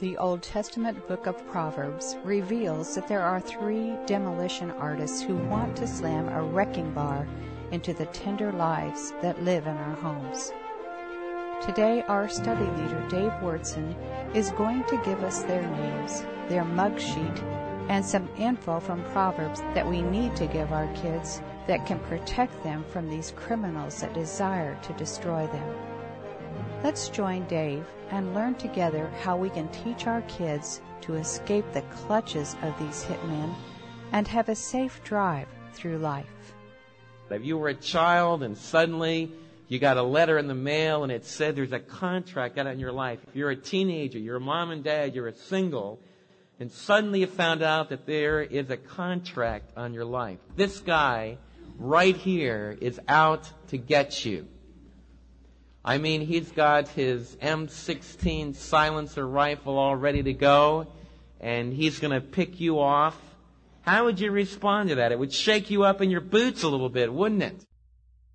The Old Testament book of Proverbs reveals that there are three demolition artists who want to slam a wrecking bar into the tender lives that live in our homes. Today, our study leader, Dave Wyrtzen, is going to give us their names, their mug sheet, and some info from Proverbs that we need to give our kids that can protect them from these criminals that desire to destroy them. Let's join Dave and learn together how we can teach our kids to escape the clutches of these hitmen and have a safe drive through life. If you were a child and suddenly you got a letter in the mail and it said there's a contract out in your life. If you're a teenager, you're a mom and dad, you're a single, and suddenly you found out that there is a contract on your life. This guy right here is out to get you. I mean, he's got his M16 silencer rifle all ready to go, and he's going to pick you off. How would you respond to that? It would shake you up in your boots a little bit, wouldn't it?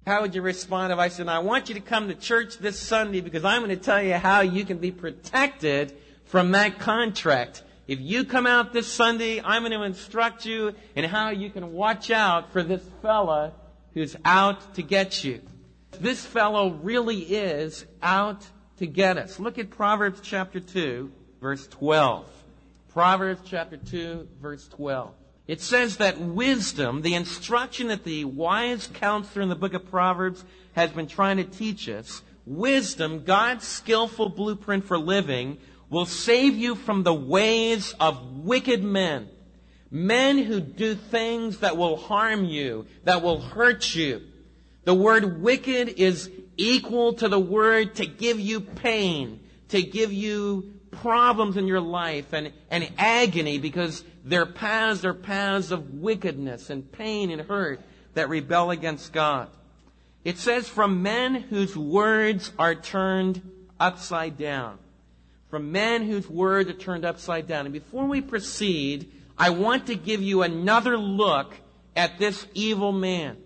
How would you respond if I said, I want you to come to church this Sunday because I'm going to tell you how you can be protected from that contract. If you come out this Sunday, I'm going to instruct you in how you can watch out for this fella who's out to get you. This fellow really is out to get us. Look at Proverbs chapter 2, verse 12. Proverbs chapter 2, verse 12. It says that wisdom, the instruction that the wise counselor in the book of Proverbs has been trying to teach us, wisdom, God's skillful blueprint for living, will save you from the ways of wicked men. Men who do things that will harm you, that will hurt you. The word wicked is equal to the word to give you pain, to give you problems in your life and, and agony because their paths are paths of wickedness and pain and hurt that rebel against God. It says, from men whose words are turned upside down. From men whose words are turned upside down. And before we proceed, I want to give you another look at this evil man.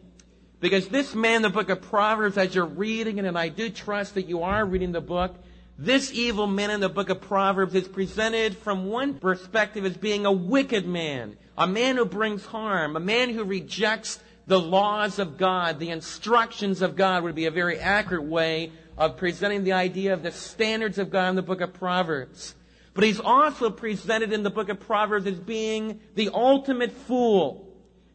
Because this man, in the book of Proverbs, as you're reading it, and I do trust that you are reading the book, this evil man in the book of Proverbs is presented from one perspective as being a wicked man, a man who brings harm, a man who rejects the laws of God, the instructions of God would be a very accurate way of presenting the idea of the standards of God in the book of Proverbs. But he's also presented in the book of Proverbs as being the ultimate fool.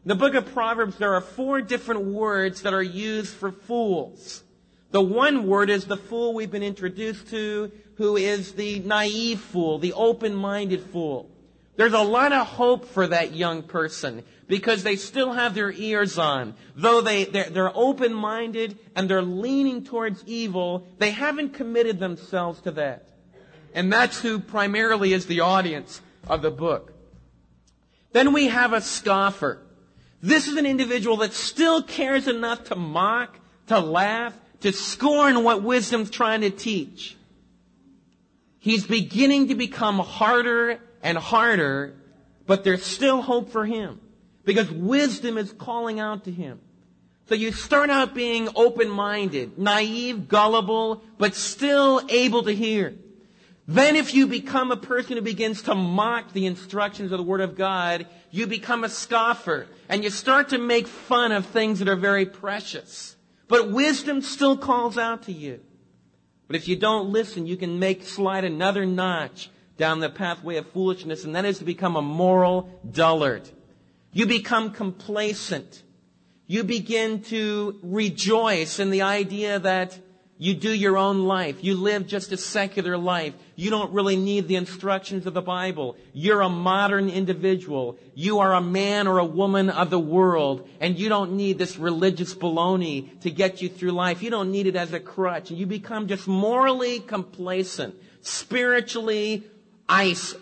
In the book of Proverbs, there are four different words that are used for fools. The one word is the fool we've been introduced to, who is the naive fool, the open-minded fool. There's a lot of hope for that young person because they still have their ears on. Though they, they're, they're open-minded and they're leaning towards evil, they haven't committed themselves to that. And that's who primarily is the audience of the book. Then we have a scoffer. This is an individual that still cares enough to mock, to laugh, to scorn what wisdom's trying to teach. He's beginning to become harder and harder, but there's still hope for him because wisdom is calling out to him. So you start out being open-minded, naive, gullible, but still able to hear. Then if you become a person who begins to mock the instructions of the Word of God, you become a scoffer and you start to make fun of things that are very precious. But wisdom still calls out to you. But if you don't listen, you can make slide another notch down the pathway of foolishness, and that is to become a moral dullard. You become complacent. You begin to rejoice in the idea that you do your own life. You live just a secular life. You don't really need the instructions of the Bible. You're a modern individual. You are a man or a woman of the world, and you don't need this religious baloney to get you through life. You don't need it as a crutch. And you become just morally complacent, spiritually ice.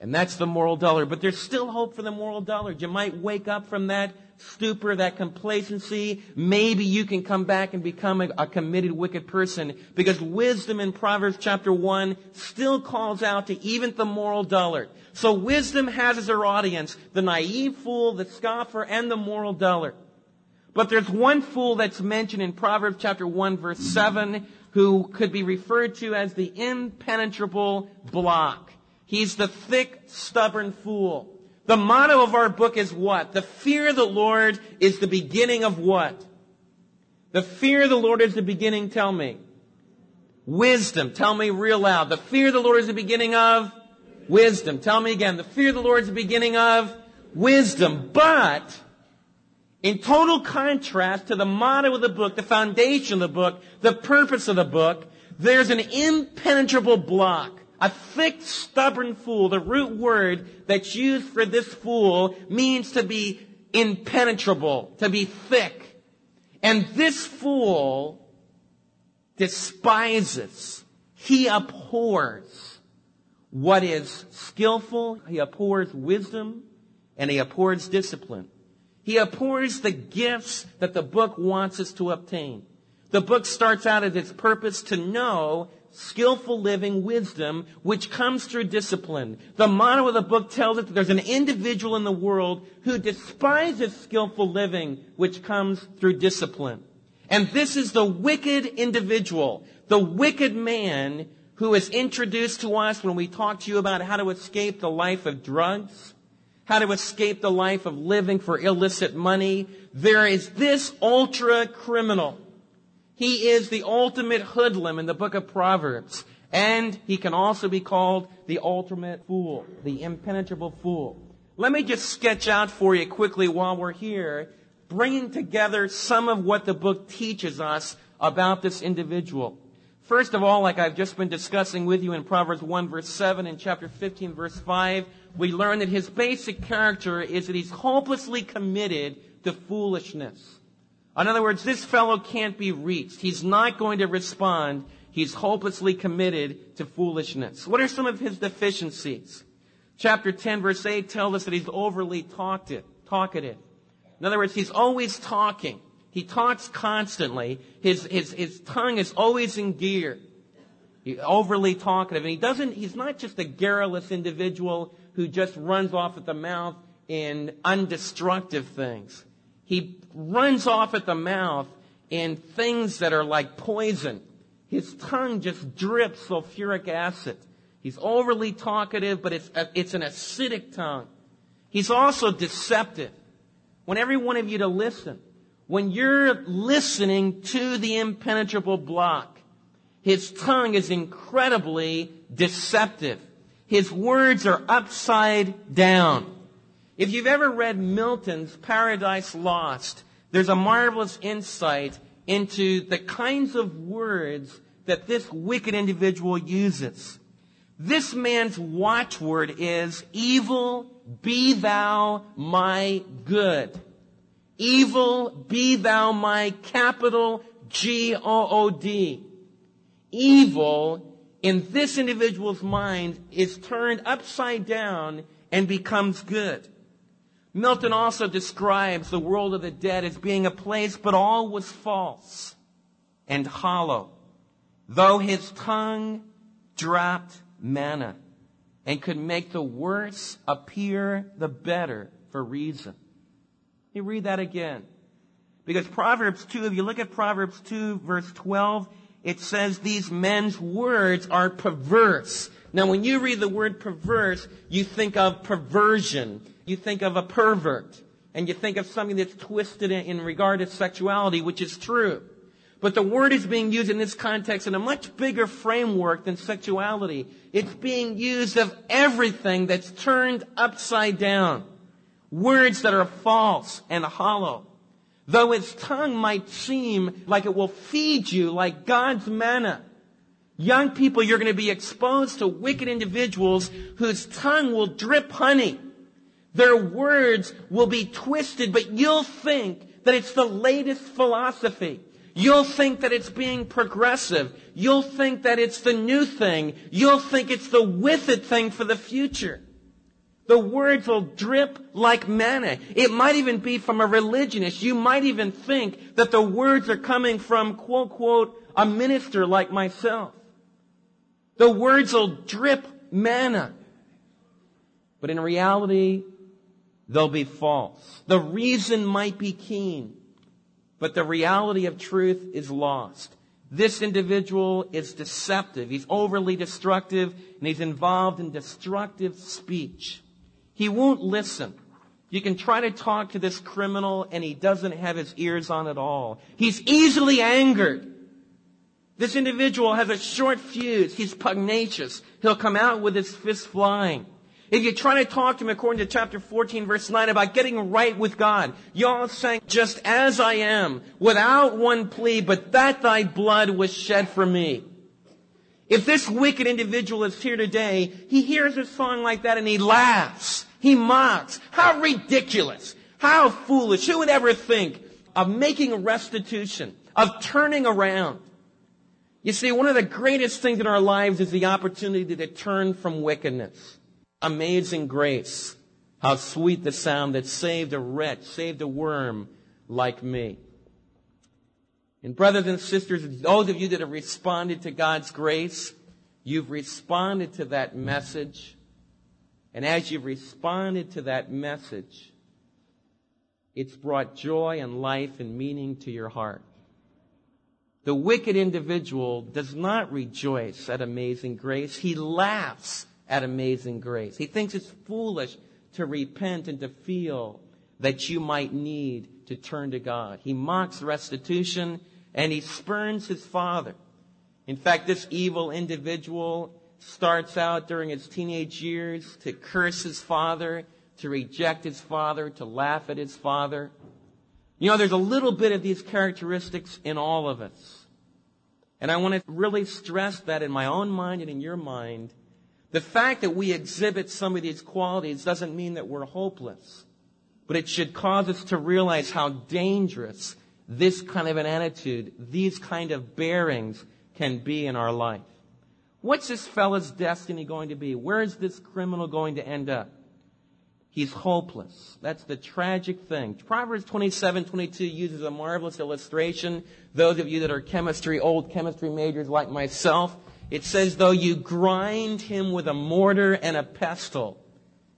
And that's the moral dullard. But there's still hope for the moral dullard. You might wake up from that stupor, that complacency, maybe you can come back and become a, a, committed wicked person because wisdom in Proverbs chapter 1 still calls out to even the moral dullard. So wisdom has as her audience the naive fool, the scoffer, and the moral dullard. But there's one fool that's mentioned in Proverbs chapter 1 verse 7 who could be referred to as the impenetrable block. He's the thick, stubborn fool. The motto of our book is what? The fear of the Lord is the beginning of what? The fear of the Lord is the beginning, tell me. Wisdom. Tell me real loud. The fear of the Lord is the beginning of wisdom. Tell me again. The fear of the Lord is the beginning of wisdom. But, in total contrast to the motto of the book, the foundation of the book, the purpose of the book, there's an impenetrable block. A thick, stubborn fool. The root word that's used for this fool means to be impenetrable, to be thick. And this fool despises, he abhors what is skillful, he abhors wisdom, and he abhors discipline. He abhors the gifts that the book wants us to obtain. The book starts out at its purpose to know skillful living wisdom, which comes through discipline. The motto of the book tells us that there's an individual in the world who despises skillful living, which comes through discipline. And this is the wicked individual, the wicked man who is introduced to us when we talk to you about how to escape the life of drugs, how to escape the life of living for illicit money. There is this ultra criminal he is the ultimate hoodlum in the book of Proverbs. And he can also be called the ultimate fool, the impenetrable fool. Let me just sketch out for you quickly while we're here, bringing together some of what the book teaches us about this individual. First of all, like I've just been discussing with you in Proverbs 1 verse 7 and chapter 15 verse 5, we learn that his basic character is that he's hopelessly committed to foolishness. In other words, this fellow can't be reached. He's not going to respond. He's hopelessly committed to foolishness. What are some of his deficiencies? Chapter 10 verse 8 tells us that he's overly talkative. In other words, he's always talking. He talks constantly. His, his, his tongue is always in gear. He's overly talkative. And he doesn't, he's not just a garrulous individual who just runs off at the mouth in undestructive things. He runs off at the mouth in things that are like poison. His tongue just drips sulfuric acid. He's overly talkative, but it's, it's an acidic tongue. He's also deceptive. When every one of you to listen, when you're listening to the impenetrable block, his tongue is incredibly deceptive. His words are upside down. If you've ever read Milton's Paradise Lost, there's a marvelous insight into the kinds of words that this wicked individual uses. This man's watchword is, evil be thou my good. Evil be thou my capital G-O-O-D. Evil in this individual's mind is turned upside down and becomes good. Milton also describes the world of the dead as being a place, but all was false and hollow, though his tongue dropped manna and could make the worse appear the better for reason. You read that again. Because Proverbs 2, if you look at Proverbs 2 verse 12, it says these men's words are perverse. Now when you read the word perverse, you think of perversion you think of a pervert and you think of something that's twisted in regard to sexuality, which is true. But the word is being used in this context in a much bigger framework than sexuality. It's being used of everything that's turned upside down. Words that are false and hollow. Though its tongue might seem like it will feed you like God's manna. Young people, you're going to be exposed to wicked individuals whose tongue will drip honey their words will be twisted, but you'll think that it's the latest philosophy. You'll think that it's being progressive. You'll think that it's the new thing. You'll think it's the with it thing for the future. The words will drip like manna. It might even be from a religionist. You might even think that the words are coming from quote, quote, a minister like myself. The words will drip manna. But in reality, they'll be false. The reason might be keen, but the reality of truth is lost. This individual is deceptive. He's overly destructive and he's involved in destructive speech. He won't listen. You can try to talk to this criminal and he doesn't have his ears on at all. He's easily angered. This individual has a short fuse. He's pugnacious. He'll come out with his fist flying. If you try to talk to him according to chapter 14 verse 9 about getting right with God, y'all saying, just as I am, without one plea, but that thy blood was shed for me. If this wicked individual is here today, he hears a song like that and he laughs. He mocks. How ridiculous. How foolish. Who would ever think of making restitution, of turning around? You see, one of the greatest things in our lives is the opportunity to turn from wickedness. Amazing grace. How sweet the sound that saved a wretch, saved a worm like me. And brothers and sisters, those of you that have responded to God's grace, you've responded to that message. And as you've responded to that message, it's brought joy and life and meaning to your heart. The wicked individual does not rejoice at amazing grace. He laughs at amazing grace. He thinks it's foolish to repent and to feel that you might need to turn to God. He mocks restitution and he spurns his father. In fact, this evil individual starts out during his teenage years to curse his father, to reject his father, to laugh at his father. You know, there's a little bit of these characteristics in all of us. And I want to really stress that in my own mind and in your mind the fact that we exhibit some of these qualities doesn't mean that we're hopeless, but it should cause us to realize how dangerous this kind of an attitude, these kind of bearings can be in our life. What's this fellow's destiny going to be? Where is this criminal going to end up? He's hopeless. That's the tragic thing. Proverbs 27, 22 uses a marvelous illustration. Those of you that are chemistry, old chemistry majors like myself, it says, though you grind him with a mortar and a pestle,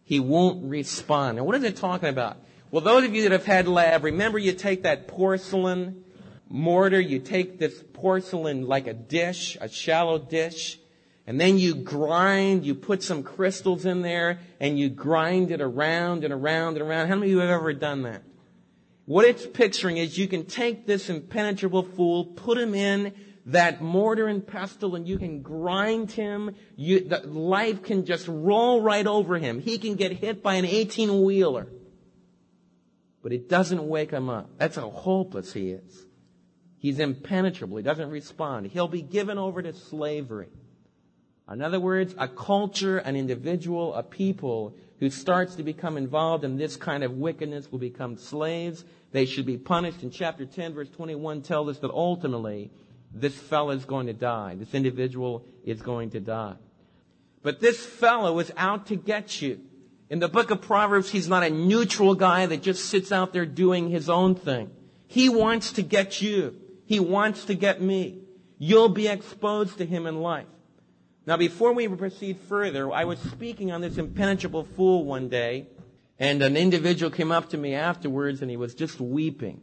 he won't respond. And what is it talking about? Well, those of you that have had lab, remember you take that porcelain mortar, you take this porcelain like a dish, a shallow dish, and then you grind, you put some crystals in there, and you grind it around and around and around. How many of you have ever done that? What it's picturing is you can take this impenetrable fool, put him in that mortar and pestle and you can grind him. You, the, life can just roll right over him. He can get hit by an 18 wheeler. But it doesn't wake him up. That's how hopeless he is. He's impenetrable. He doesn't respond. He'll be given over to slavery. In other words, a culture, an individual, a people who starts to become involved in this kind of wickedness will become slaves. They should be punished. In chapter 10, verse 21 tells us that ultimately this fellow is going to die. This individual is going to die. But this fellow is out to get you. In the book of Proverbs, he's not a neutral guy that just sits out there doing his own thing. He wants to get you. He wants to get me. You'll be exposed to him in life. Now, before we proceed further, I was speaking on this impenetrable fool one day, and an individual came up to me afterwards and he was just weeping.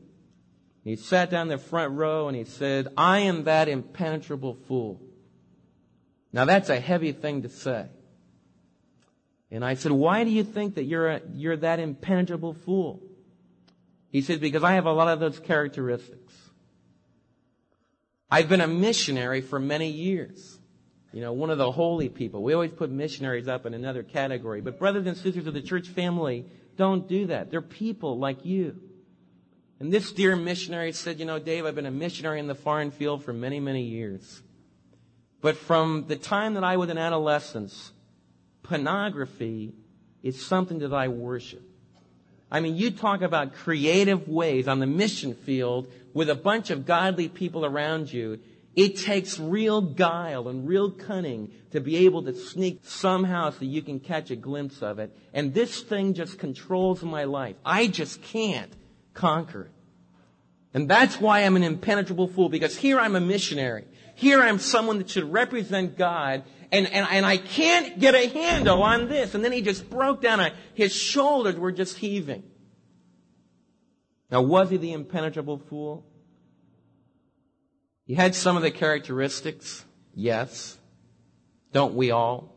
He sat down in the front row and he said, I am that impenetrable fool. Now that's a heavy thing to say. And I said, why do you think that you're, a, you're that impenetrable fool? He said, because I have a lot of those characteristics. I've been a missionary for many years. You know, one of the holy people. We always put missionaries up in another category. But brothers and sisters of the church family, don't do that. They're people like you. And this dear missionary said, You know, Dave, I've been a missionary in the foreign field for many, many years. But from the time that I was an adolescence, pornography is something that I worship. I mean, you talk about creative ways on the mission field with a bunch of godly people around you. It takes real guile and real cunning to be able to sneak somehow so you can catch a glimpse of it. And this thing just controls my life. I just can't conquer it. And that's why I'm an impenetrable fool, because here I'm a missionary. Here I'm someone that should represent God, and, and, and I can't get a handle on this. And then he just broke down. His shoulders were just heaving. Now, was he the impenetrable fool? He had some of the characteristics, yes. Don't we all?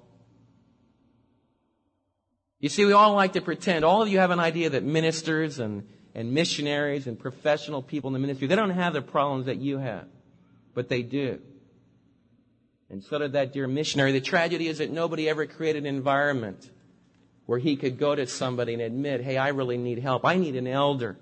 You see, we all like to pretend. All of you have an idea that ministers and, and missionaries and professional people in the ministry, they don't have the problems that you have. But they do. And so did that dear missionary. The tragedy is that nobody ever created an environment where he could go to somebody and admit, hey, I really need help. I need an elder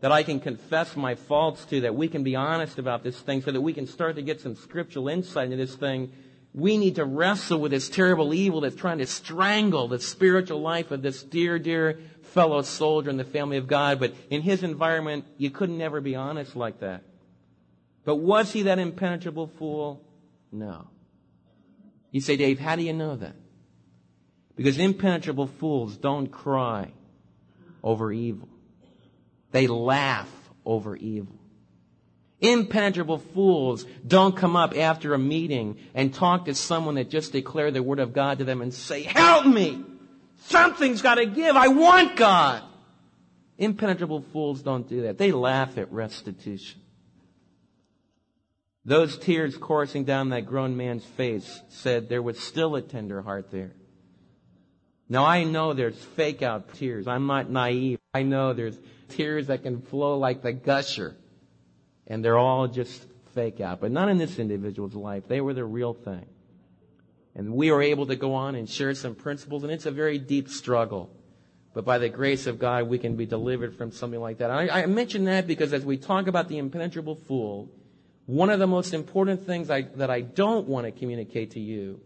that I can confess my faults to, that we can be honest about this thing so that we can start to get some scriptural insight into this thing. We need to wrestle with this terrible evil that's trying to strangle the spiritual life of this dear, dear fellow soldier in the family of God. But in his environment, you couldn't never be honest like that. But was he that impenetrable fool? No. You say, Dave, how do you know that? Because impenetrable fools don't cry over evil. They laugh over evil. Impenetrable fools don't come up after a meeting and talk to someone that just declared the word of God to them and say, help me! Something's gotta give. I want God! Impenetrable fools don't do that. They laugh at restitution. Those tears coursing down that grown man's face said there was still a tender heart there. Now I know there's fake out tears. I'm not naive. I know there's tears that can flow like the gusher. And they're all just fake out. But not in this individual's life. They were the real thing. And we were able to go on and share some principles, and it's a very deep struggle. But by the grace of God, we can be delivered from something like that. I, I mention that because as we talk about the impenetrable fool, one of the most important things I, that I don't want to communicate to you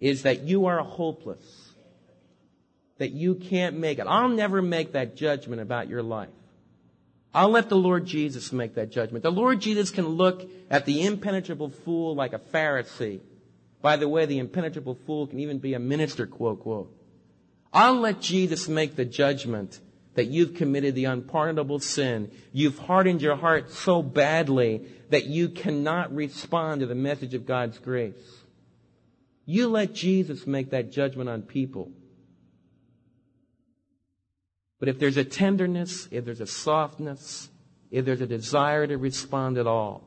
is that you are hopeless that you can't make it. I'll never make that judgment about your life. I'll let the Lord Jesus make that judgment. The Lord Jesus can look at the impenetrable fool like a Pharisee. By the way, the impenetrable fool can even be a minister, quote, quote. I'll let Jesus make the judgment that you've committed the unpardonable sin. You've hardened your heart so badly that you cannot respond to the message of God's grace. You let Jesus make that judgment on people. But if there's a tenderness, if there's a softness, if there's a desire to respond at all,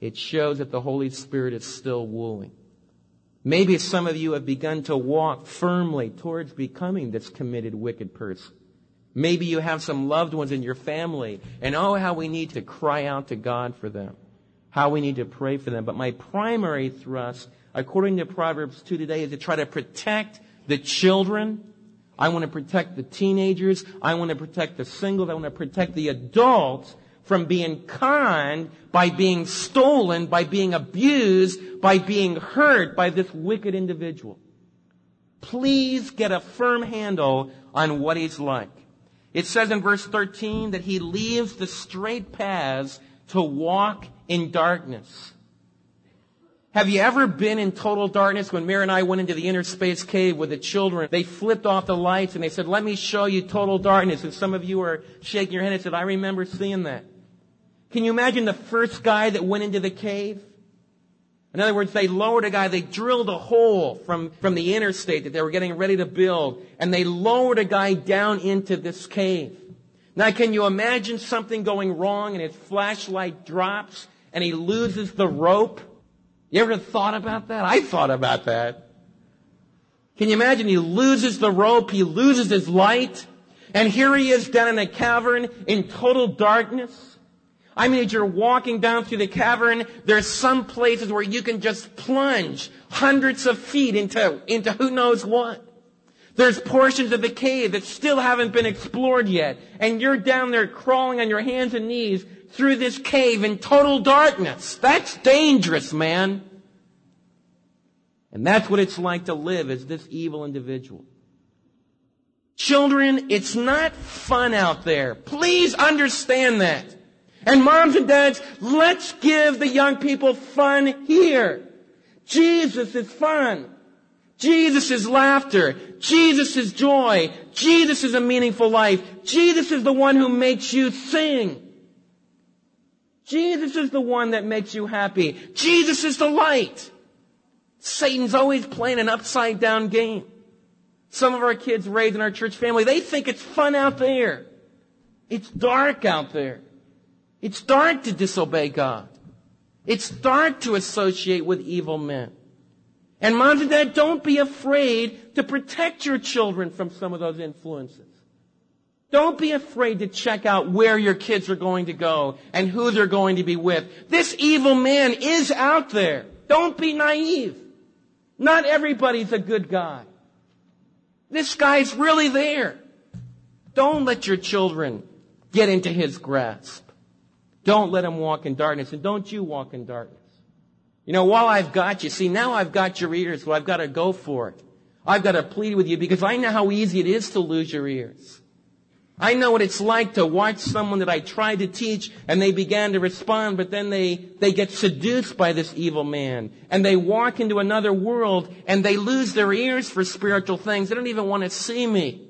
it shows that the Holy Spirit is still wooing. Maybe some of you have begun to walk firmly towards becoming this committed wicked person. Maybe you have some loved ones in your family, and oh, how we need to cry out to God for them. How we need to pray for them. But my primary thrust, according to Proverbs 2 today, is to try to protect the children I want to protect the teenagers. I want to protect the singles. I want to protect the adults from being conned, by being stolen, by being abused, by being hurt by this wicked individual. Please get a firm handle on what he's like. It says in verse 13 that he leaves the straight paths to walk in darkness. Have you ever been in total darkness when Mary and I went into the inner space cave with the children? They flipped off the lights and they said, let me show you total darkness. And some of you are shaking your head and said, I remember seeing that. Can you imagine the first guy that went into the cave? In other words, they lowered a guy, they drilled a hole from, from the interstate that they were getting ready to build, and they lowered a guy down into this cave. Now can you imagine something going wrong and his flashlight drops and he loses the rope? You ever thought about that? I thought about that. Can you imagine? He loses the rope, he loses his light, and here he is down in a cavern in total darkness. I mean, as you're walking down through the cavern, there's some places where you can just plunge hundreds of feet into, into who knows what. There's portions of the cave that still haven't been explored yet, and you're down there crawling on your hands and knees through this cave in total darkness. That's dangerous, man. And that's what it's like to live as this evil individual. Children, it's not fun out there. Please understand that. And moms and dads, let's give the young people fun here. Jesus is fun. Jesus is laughter. Jesus is joy. Jesus is a meaningful life. Jesus is the one who makes you sing. Jesus is the one that makes you happy. Jesus is the light. Satan's always playing an upside down game. Some of our kids raised in our church family, they think it's fun out there. It's dark out there. It's dark to disobey God. It's dark to associate with evil men. And moms and dad, don't be afraid to protect your children from some of those influences. Don't be afraid to check out where your kids are going to go and who they're going to be with. This evil man is out there. Don't be naive. Not everybody's a good guy. This guy's really there. Don't let your children get into his grasp. Don't let him walk in darkness and don't you walk in darkness. You know, while I've got you, see, now I've got your ears, so I've got to go for it. I've got to plead with you because I know how easy it is to lose your ears. I know what it's like to watch someone that I tried to teach and they began to respond, but then they, they get seduced by this evil man and they walk into another world and they lose their ears for spiritual things. They don't even want to see me.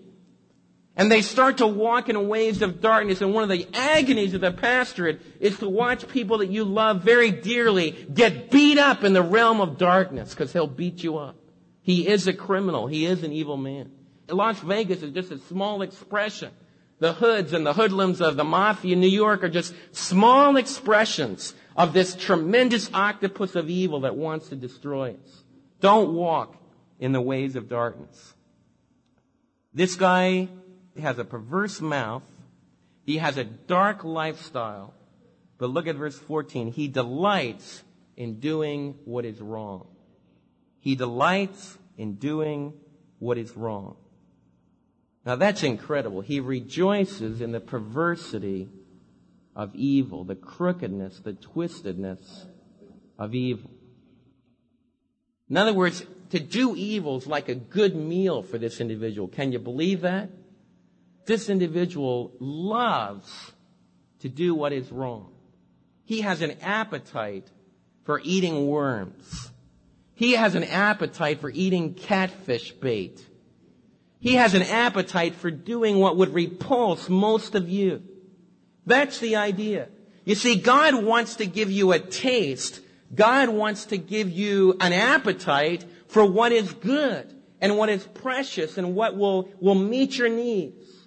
And they start to walk in ways of darkness. And one of the agonies of the pastorate is to watch people that you love very dearly get beat up in the realm of darkness because he'll beat you up. He is a criminal. He is an evil man. Las Vegas is just a small expression the hoods and the hoodlums of the mafia in New York are just small expressions of this tremendous octopus of evil that wants to destroy us. Don't walk in the ways of darkness. This guy has a perverse mouth. He has a dark lifestyle. But look at verse 14. He delights in doing what is wrong. He delights in doing what is wrong. Now that's incredible. He rejoices in the perversity of evil, the crookedness, the twistedness of evil. In other words, to do evil is like a good meal for this individual. Can you believe that? This individual loves to do what is wrong. He has an appetite for eating worms. He has an appetite for eating catfish bait. He has an appetite for doing what would repulse most of you. That's the idea. You see, God wants to give you a taste. God wants to give you an appetite for what is good and what is precious and what will, will meet your needs.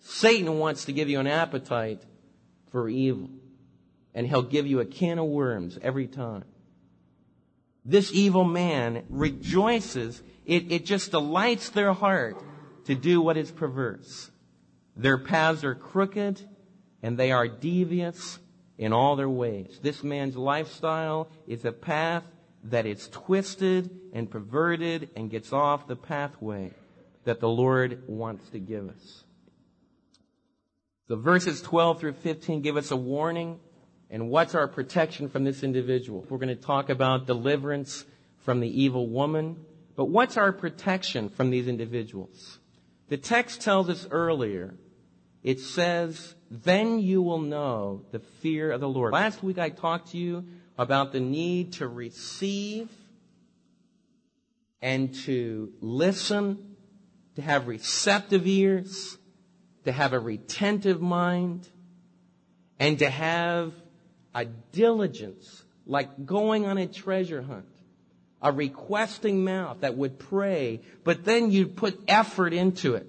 Satan wants to give you an appetite for evil. And he'll give you a can of worms every time. This evil man rejoices it, it just delights their heart to do what is perverse. Their paths are crooked and they are devious in all their ways. This man's lifestyle is a path that is twisted and perverted and gets off the pathway that the Lord wants to give us. So verses 12 through 15 give us a warning and what's our protection from this individual. We're going to talk about deliverance from the evil woman. But what's our protection from these individuals? The text tells us earlier, it says, then you will know the fear of the Lord. Last week I talked to you about the need to receive and to listen, to have receptive ears, to have a retentive mind, and to have a diligence like going on a treasure hunt a requesting mouth that would pray, but then you'd put effort into it.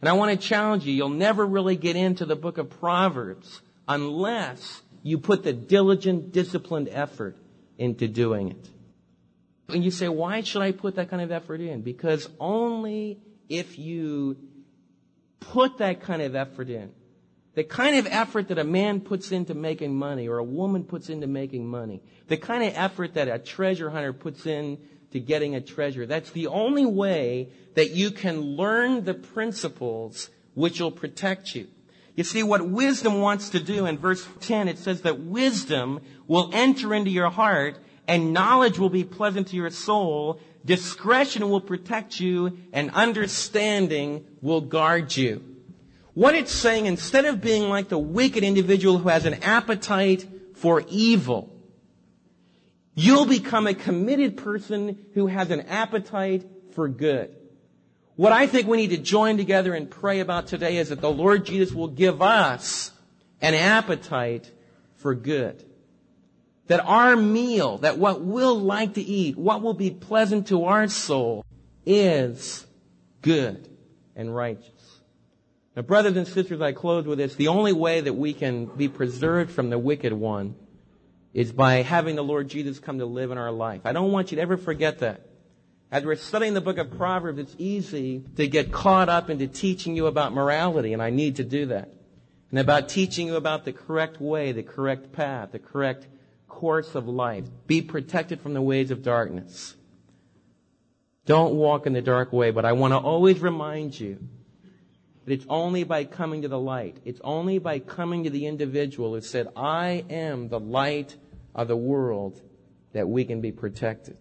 And I want to challenge you, you'll never really get into the book of Proverbs unless you put the diligent, disciplined effort into doing it. And you say, why should I put that kind of effort in? Because only if you put that kind of effort in, the kind of effort that a man puts into making money or a woman puts into making money, the kind of effort that a treasure hunter puts in to getting a treasure, that's the only way that you can learn the principles which will protect you. You see, what wisdom wants to do in verse 10, it says that wisdom will enter into your heart and knowledge will be pleasant to your soul. Discretion will protect you and understanding will guard you. What it's saying, instead of being like the wicked individual who has an appetite for evil, you'll become a committed person who has an appetite for good. What I think we need to join together and pray about today is that the Lord Jesus will give us an appetite for good. That our meal, that what we'll like to eat, what will be pleasant to our soul is good and righteous. Now, brothers and sisters, I close with this. The only way that we can be preserved from the wicked one is by having the Lord Jesus come to live in our life. I don't want you to ever forget that. As we're studying the book of Proverbs, it's easy to get caught up into teaching you about morality, and I need to do that. And about teaching you about the correct way, the correct path, the correct course of life. Be protected from the ways of darkness. Don't walk in the dark way, but I want to always remind you that it's only by coming to the light. It's only by coming to the individual who said, I am the light of the world that we can be protected.